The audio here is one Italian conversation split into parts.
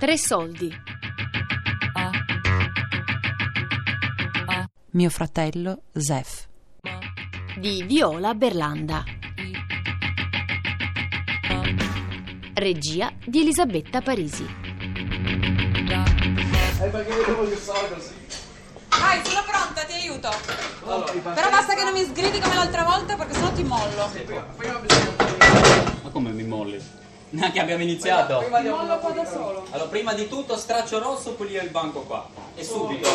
Tre soldi. Mio fratello Zef. Di Viola Berlanda. Regia di Elisabetta Parisi. Vai, sono pronta, ti aiuto. Però basta che non mi sgridi come l'altra volta perché sennò ti mollo. Ma come mi molli? Neanche abbiamo iniziato. Ti mollo qua da solo. Allora, prima di tutto straccio rosso, pulire il banco qua. E subito.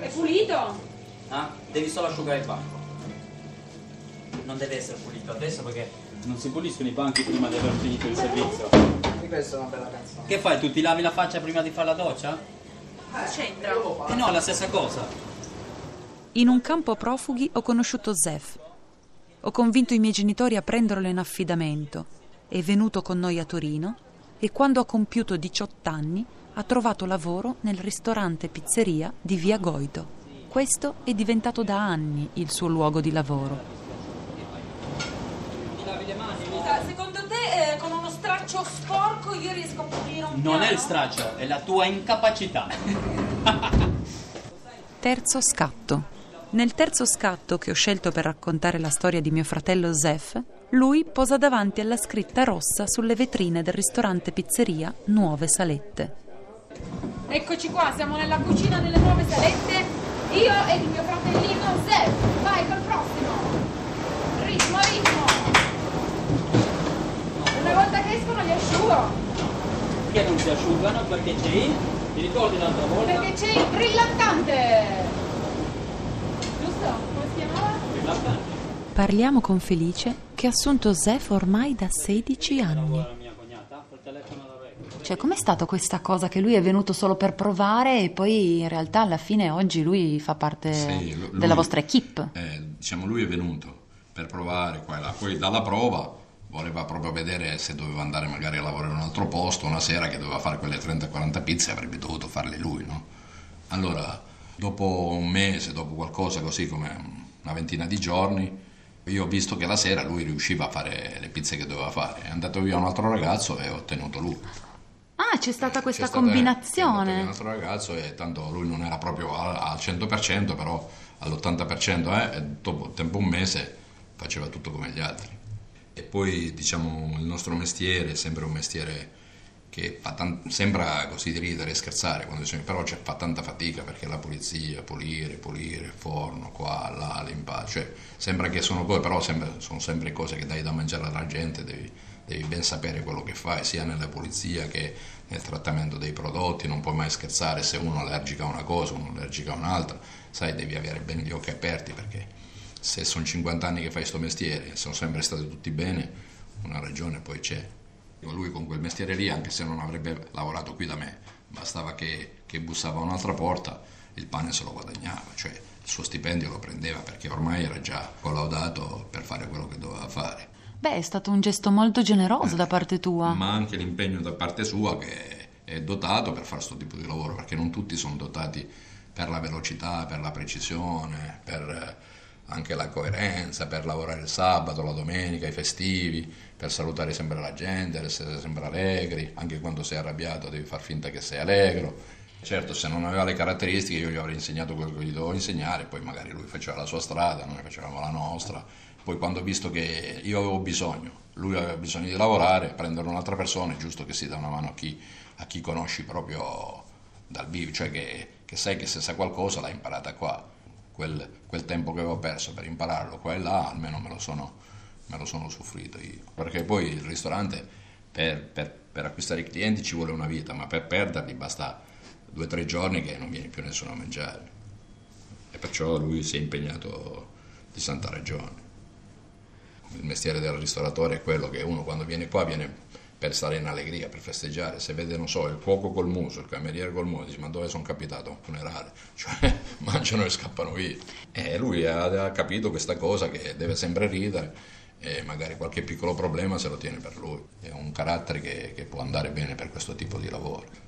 È pulito? Ah, devi solo asciugare il banco. Non deve essere pulito adesso perché non si puliscono i banchi prima di aver finito il servizio. Questa è una bella canzone. Che fai? Tu ti lavi la faccia prima di fare la doccia? C'entra. Eh no, è la stessa cosa. In un campo profughi ho conosciuto Zef. Ho convinto i miei genitori a prenderlo in affidamento. È venuto con noi a Torino e quando ha compiuto 18 anni ha trovato lavoro nel ristorante pizzeria di Via Goido. Questo è diventato da anni il suo luogo di lavoro. Scusa, Secondo te eh, con uno straccio sporco io riesco a pulire un Non è il piano? straccio, è la tua incapacità. Terzo scatto. Nel terzo scatto che ho scelto per raccontare la storia di mio fratello Zef, lui posa davanti alla scritta rossa sulle vetrine del ristorante pizzeria Nuove Salette. Eccoci qua, siamo nella cucina delle nuove salette. Io e il mio fratellino Zef. Vai col prossimo. Ritmo, ritmo. Una volta che escono li asciugo. Che non si asciugano perché c'è. Ti ricordi l'altra volta? Perché c'è il brillantante. Giusto? Come si chiamava? Brillantante. Parliamo con Felice che ha assunto Zef ormai da 16 anni. La mia cognata, col telefono all'orecchio. Cioè, com'è stata questa cosa che lui è venuto solo per provare e poi in realtà alla fine oggi lui fa parte Sì, lu- lui- della vostra equipe? Eh, diciamo, lui è venuto per provare qua e là. Poi dalla prova voleva proprio vedere se doveva andare magari a lavorare in un altro posto, una sera che doveva fare quelle 30-40 pizze avrebbe dovuto farle lui, no? Allora, dopo un mese, dopo qualcosa così come una ventina di giorni, io ho visto che la sera lui riusciva a fare le pizze che doveva fare. È andato via un altro ragazzo e ho ottenuto lui. Ah, c'è stata questa C'è è via combinazione. Un altro ragazzo e tanto lui non era proprio al, al 100%, però all'80% eh, e dopo tempo un mese faceva tutto come gli altri. E poi diciamo il nostro mestiere è sempre un mestiere che fa tan- sembra così di ridere e scherzare, quando dice- però cioè, fa tanta fatica perché la pulizia, pulire, pulire, forno, qua, là, l'impasto, cioè sembra che sono cose, però sempre- sono sempre cose che dai da mangiare alla gente, devi, devi ben sapere quello che fai, sia nella pulizia che nel trattamento dei prodotti, non puoi mai scherzare se uno è allergico a una cosa, uno è allergico a un'altra, sai, devi avere bene gli occhi aperti perché se sono 50 anni che fai questo mestiere e sono sempre stati tutti bene, una ragione poi c'è. Lui con quel mestiere lì, anche se non avrebbe lavorato qui da me, bastava che, che bussava a un'altra porta, il pane se lo guadagnava, cioè il suo stipendio lo prendeva perché ormai era già collaudato per fare quello che doveva fare. Beh, è stato un gesto molto generoso da parte tua. Ma anche l'impegno da parte sua che è dotato per fare questo tipo di lavoro, perché non tutti sono dotati per la velocità, per la precisione, per eh, anche la coerenza, per lavorare il sabato, la domenica, i festivi, per salutare sempre la gente, essere sempre allegri, anche quando sei arrabbiato devi far finta che sei allegro. Certo, se non aveva le caratteristiche io gli avrei insegnato quello che gli dovevo insegnare, poi magari lui faceva la sua strada, noi facevamo la nostra. Poi quando ho visto che io avevo bisogno, lui aveva bisogno di lavorare, prendere un'altra persona, è giusto che si dà una mano a chi, a chi conosci proprio dal vivo, cioè che, che sai che se sa qualcosa l'ha imparata qua. Quel, quel tempo che avevo perso per impararlo qua e là, almeno me lo sono, me lo sono soffrito io. Perché poi il ristorante per, per- per acquistare i clienti ci vuole una vita, ma per perderli basta due o tre giorni che non viene più nessuno a mangiare. E perciò lui si è impegnato di santa ragione. Il mestiere del ristoratore è quello che uno quando viene qua viene per stare in allegria, per festeggiare. Se vede, non so, il cuoco col muso, il cameriere col muso, dice ma dove sono capitato? A un funerale. Cioè mangiano e scappano via. E lui ha, ha capito questa cosa che deve sempre ridere e magari qualche piccolo problema se lo tiene per lui. È un carattere che, che può andare bene per questo tipo di lavoro.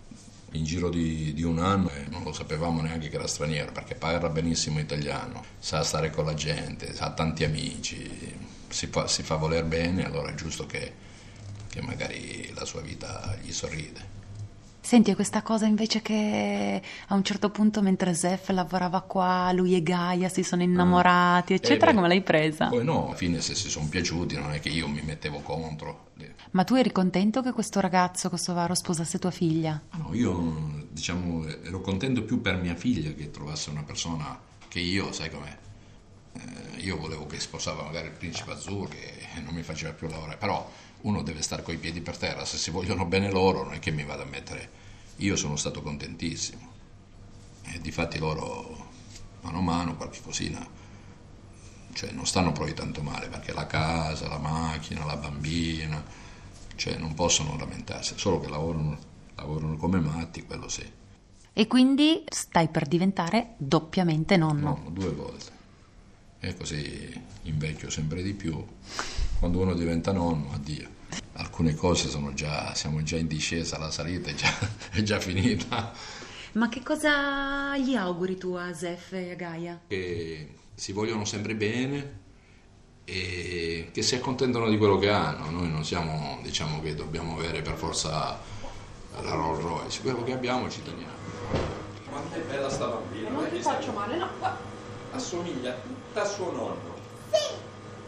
In giro di, di un anno eh, non lo sapevamo neanche che era straniero perché parla benissimo italiano, sa stare con la gente, ha tanti amici, si fa, si fa voler bene, allora è giusto che, che magari la sua vita gli sorride. Senti, questa cosa invece che a un certo punto mentre Zef lavorava qua, lui e Gaia si sono innamorati, eccetera, Eh, beh. come l'hai presa? Poi no, alla fine se si sono piaciuti non è che io mi mettevo contro. Ma tu eri contento che questo ragazzo kosovaro sposasse tua figlia? Ah, no, io diciamo ero contento più per mia figlia che trovasse una persona che io, sai com'è, eh, io volevo che sposava magari il principe azzurro che non mi faceva più lavorare, però uno deve stare coi piedi per terra, se si vogliono bene loro non è che mi vada a mettere, io sono stato contentissimo e difatti loro mano a mano qualche cosina, cioè non stanno poi tanto male perché la casa, la macchina, la bambina, cioè non possono lamentarsi, solo che lavorano, lavorano come matti, quello sì. E quindi stai per diventare doppiamente nonno. No, due volte. E così invecchio sempre di più. Quando uno diventa nonno, addio. Alcune cose sono già, siamo già in discesa, la salita è già, è già finita. Ma che cosa gli auguri tu a Zef e a Gaia? Che si vogliono sempre bene e che si accontentano di quello che hanno. Noi non siamo, diciamo che dobbiamo avere per forza la Rolls Royce, quello che abbiamo ci teniamo. Quanto è bella sta bambina, Non ti faccio male, no. Assomiglia tutta a suo nonno.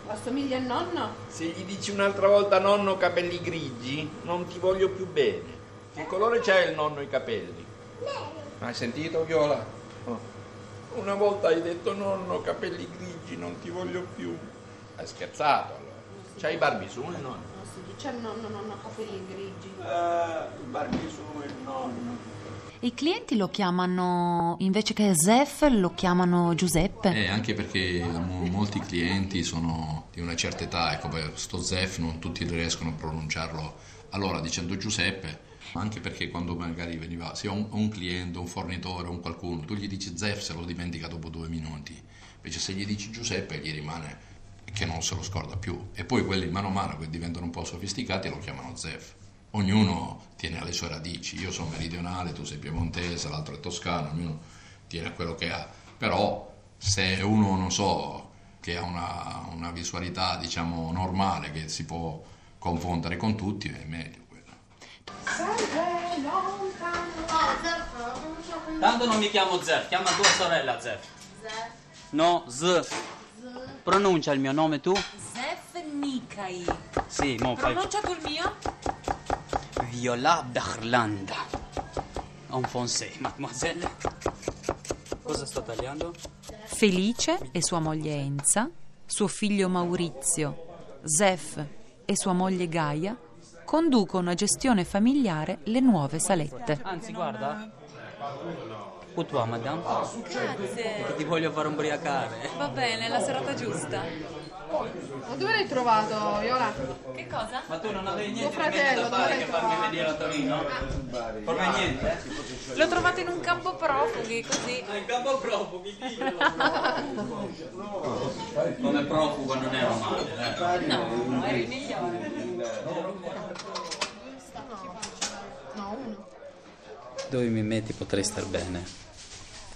Assomiglia al nonno? Se gli dici un'altra volta nonno capelli grigi, non ti voglio più bene. Che colore c'ha il nonno i capelli? Hai sentito Viola? Oh. Una volta hai detto nonno capelli grigi, non ti voglio più. Hai scherzato allora. C'hai i? Non si dice al nonno, nonno ha capelli grigi. Eh, il il nonno. I clienti lo chiamano, invece che Zef, lo chiamano Giuseppe. Eh, anche perché mo- molti clienti sono di una certa età, ecco, poi sto Zef non tutti riescono a pronunciarlo allora dicendo Giuseppe, anche perché quando magari veniva sia un, un cliente, un fornitore, un qualcuno, tu gli dici Zef se lo dimentica dopo due minuti, invece se gli dici Giuseppe gli rimane che non se lo scorda più e poi quelli mano a mano che diventano un po' sofisticati lo chiamano Zef. Ognuno tiene alle sue radici, io sono meridionale, tu sei piemontese, l'altro è toscano, ognuno tiene a quello che ha, però se uno, non so, che ha una, una visualità diciamo normale, che si può confondere con tutti, è meglio quello. Tanto non mi chiamo Zef, chiama tua sorella Zef. No, Z. Pronuncia il mio nome tu? Zef Nikai. Sì, mo fai. Pronuncia tu il mio? Viola Berlanda. En français, mademoiselle. Cosa sto tagliando? Felice e sua moglie Enza, suo figlio Maurizio, Zef e sua moglie Gaia conducono a gestione familiare le nuove salette. Anzi, guarda. Où toi, madame? Che ti voglio fare ubriacare. Va bene, è la serata giusta. Ma dove l'hai trovato, Viola? Che cosa? Ma tu non avevi niente Tuo fratello, da fare che farmi trovato? venire a Torino? Proprio niente? L'ho trovato in un campo profughi, così. In campo profughi, dillo. Come profugo non ero male, dai. No, eri il migliore. No, uno. Dove mi metti potrei star bene.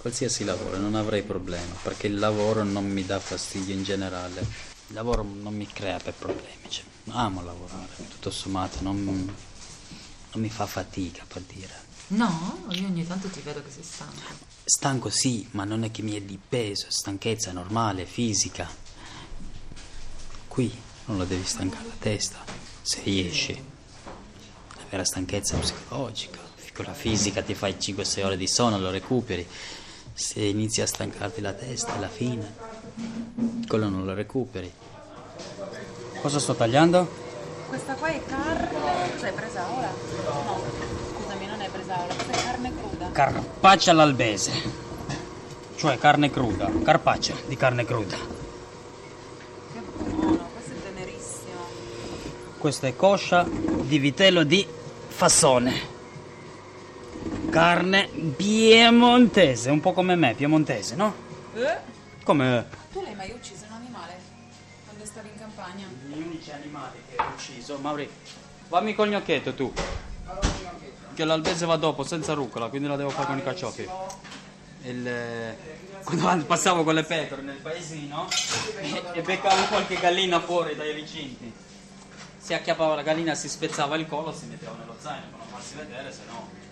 Qualsiasi lavoro, non avrei problema, perché il lavoro non mi dà fastidio in generale. Il lavoro non mi crea per problemi, cioè, amo lavorare, tutto sommato, non, non mi fa fatica per dire. No, io ogni tanto ti vedo che sei stanco. Stanco sì, ma non è che mi è di peso, stanchezza normale, fisica. Qui non la devi stancare la testa, se riesci. La vera stanchezza è psicologica. Con la fisica ti fai 5-6 ore di sonno, lo recuperi. Se inizi a stancarti la testa, è la fine. Quello non lo recuperi. Cosa sto tagliando? Questa qua è carne. L'hai presa ora? No, scusami, non è presa ora. Questa è carne cruda. Carpaccia all'albese. Cioè carne cruda. Carpaccia di carne cruda. Che buono, questo è tenerissimo. Questa è coscia di vitello di fassone. Carne piemontese, un po' come me, piemontese, no? Eh? Come Tu l'hai mai ucciso un animale? Quando stavi in campagna? gli unici animali che ho ucciso. Mauri, fammi col gnocchietto tu. Che l'albese va dopo, senza rucola, quindi la devo fare con i carciofi. Il, eh, quando passavo con le pecore nel paesino e, e beccavo qualche gallina fuori dai recinti. Si acchiappava la gallina, si spezzava il collo, si metteva nello zaino per non farsi vedere, se no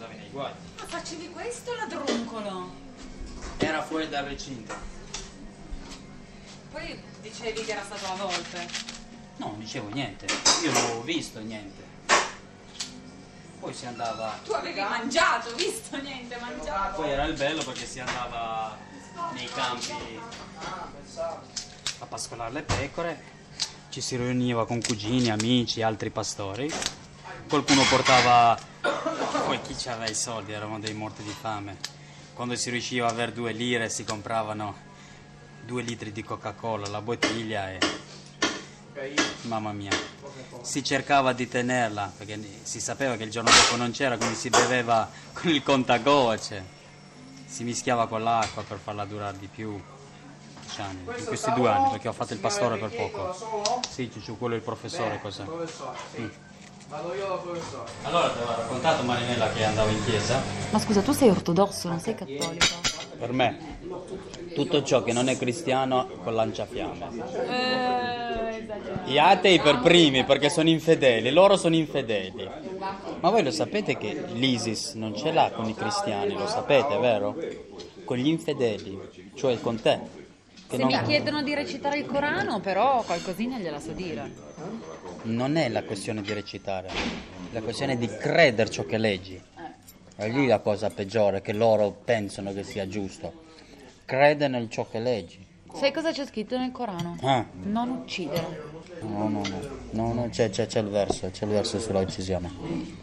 andavi nei guai. Ma facevi questo ladruncolo? Era fuori dal recinto. Poi dicevi che era stato a volpe. No, non dicevo niente. Io non avevo visto niente. Poi si andava. Tu avevi mangiato, visto niente, mangiato. Poi era il bello perché si andava nei campi a pascolare le pecore. Ci si riuniva con cugini, amici, altri pastori. Qualcuno portava. Poi chi aveva i soldi, eravamo dei morti di fame. Quando si riusciva a avere due lire si compravano due litri di Coca-Cola, la bottiglia e. Mamma mia. Si cercava di tenerla perché si sapeva che il giorno dopo non c'era, quindi si beveva con il contagocce. Si mischiava con l'acqua per farla durare di più. Anni, in questi due anni, perché ho fatto il pastore per poco. Sì, Ciucciù, quello è il professore, cos'è? Mm. Vado io da professore. Allora ti aveva raccontato Marinella che andavo in chiesa? Ma scusa, tu sei ortodosso, non sei cattolico? Per me, tutto ciò che non è cristiano con lanciafiamme. Gli atei per primi perché sono infedeli, loro sono infedeli. Ma voi lo sapete che l'ISIS non ce l'ha con i cristiani, lo sapete, vero? Con gli infedeli, cioè con te. Che Se non, mi chiedono di recitare il Corano, però qualcosina gliela so dire. Non è la questione di recitare, la questione di credere ciò che leggi. È lì la cosa peggiore, che loro pensano che sia giusto. Crede nel ciò che leggi. Sai cosa c'è scritto nel Corano? Ah. Non uccidere. No, no, no, no, no, c'è, c'è, c'è il verso, c'è il verso sulla uccisione.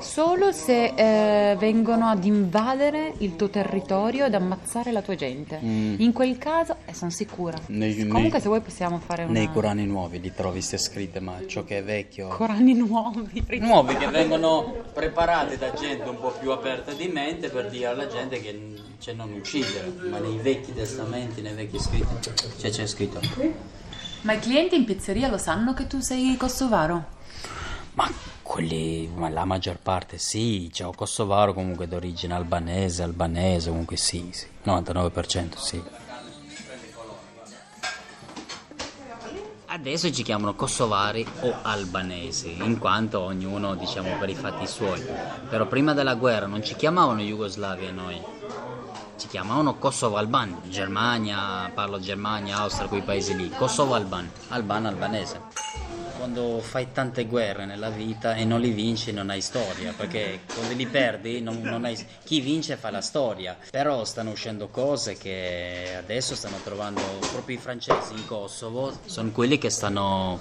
Solo se eh, vengono ad invadere il tuo territorio ed ammazzare la tua gente. In quel caso, eh, sono sicura. Nei, nei- Comunque, se vuoi, possiamo fare una. nei Corani nuovi li trovi ste scritte, ma ciò che è vecchio... Corani nuovi. Nuovi che vengono preparati da gente un po' più aperta di mente per dire alla gente che cioè, non uccidere, ma nei vecchi testamenti, nei vecchi scritti, cioè c'è scritto. Ma i clienti in pizzeria lo sanno che tu sei kosovaro? Ma quelli, ma la maggior parte sì, c'è un kosovaro comunque d'origine albanese, albanese, comunque sì, sì, 99% sì. Adesso ci chiamano kosovari o albanesi, in quanto ognuno diciamo per i fatti suoi. Però prima della guerra non ci chiamavano Jugoslavia a noi, ci chiamavano Kosovo Alban, Germania, parlo Germania, Austria, quei paesi lì, Kosovo Alban, Alban albanese. Quando fai tante guerre nella vita e non li vinci non hai storia, perché quando li perdi non, non hai... chi vince fa la storia, però stanno uscendo cose che adesso stanno trovando proprio i francesi in Kosovo, sono quelli che stanno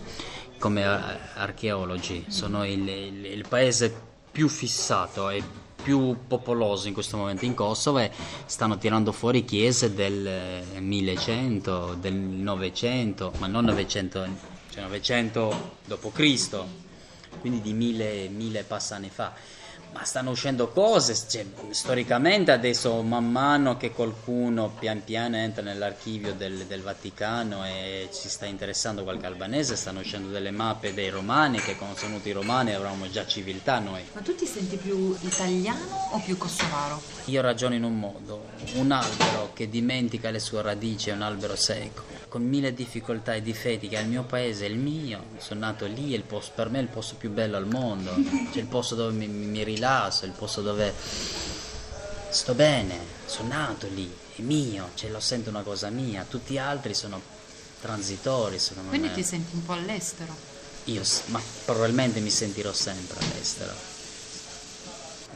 come ar- archeologi, sono il, il- il paese più fissato e più popoloso in questo momento in Kosovo e stanno tirando fuori chiese del eh, 1100, del 900, ma non 900, cioè 900 dopo Cristo, quindi di mille, mille passa anni fa. Ma stanno uscendo cose, cioè, storicamente adesso man mano che qualcuno pian piano entra nell'archivio del, del Vaticano e ci sta interessando qualche albanese, stanno uscendo delle mappe dei romani che quando sono venuti i romani avevamo già civiltà noi. Ma tu ti senti più italiano o più kosovaro? Io ragiono in un modo, un albero che dimentica le sue radici è un albero secco, con mille difficoltà e difetti che è il mio paese, è il mio, sono nato lì, è il posto- per me è il posto più bello al mondo, c'è il posto dove mi, mi rilasso, il posto dove sto bene, sono nato lì, è mio, cioè lo sento una cosa mia, tutti gli altri sono transitori secondo Quindi me. ti senti un po' all'estero. Io, ma probabilmente mi sentirò sempre all'estero.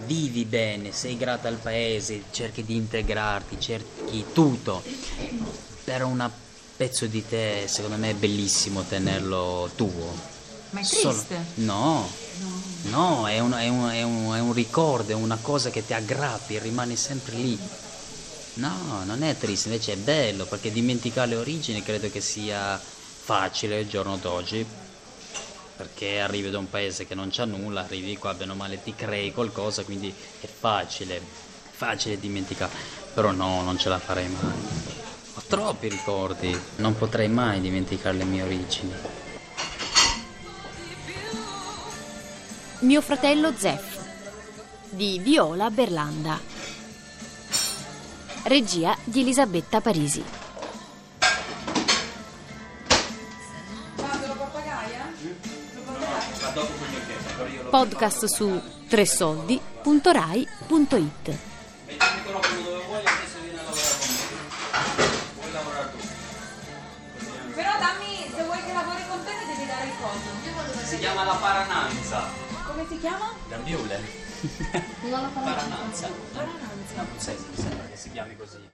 Vivi bene, sei grato al paese, cerchi di integrarti, cerchi tutto. Però un pezzo di te, secondo me, è bellissimo tenerlo tuo. Ma è Solo- triste? No, no, è un, è un- è un- è un ricordo, è una cosa che ti aggrappi, rimani sempre lì. No, non è triste, invece è bello, perché dimenticare le origini credo che sia facile al giorno d'oggi, perché arrivi da un paese che non c'ha nulla, arrivi qua, bene o male ti crei qualcosa, quindi è facile, facile dimenticare, però no, non ce la farei mai. Ho troppi ricordi, non potrei mai dimenticare le mie origini. Mio fratello Zeff di Viola Berlanda. Regia di Elisabetta Parisi. Podcast su tresoldi.rai.it Metti il microfono dove vuoi, adesso vieni a lavorare con me. Vuoi lavorare tu? Però dammi, se vuoi che lavori con te mi devi dare il coso. Si chiama la parananza. Si chiama? Gambiule. Parananza. Parananza. No, sembra, sembra che si chiami così.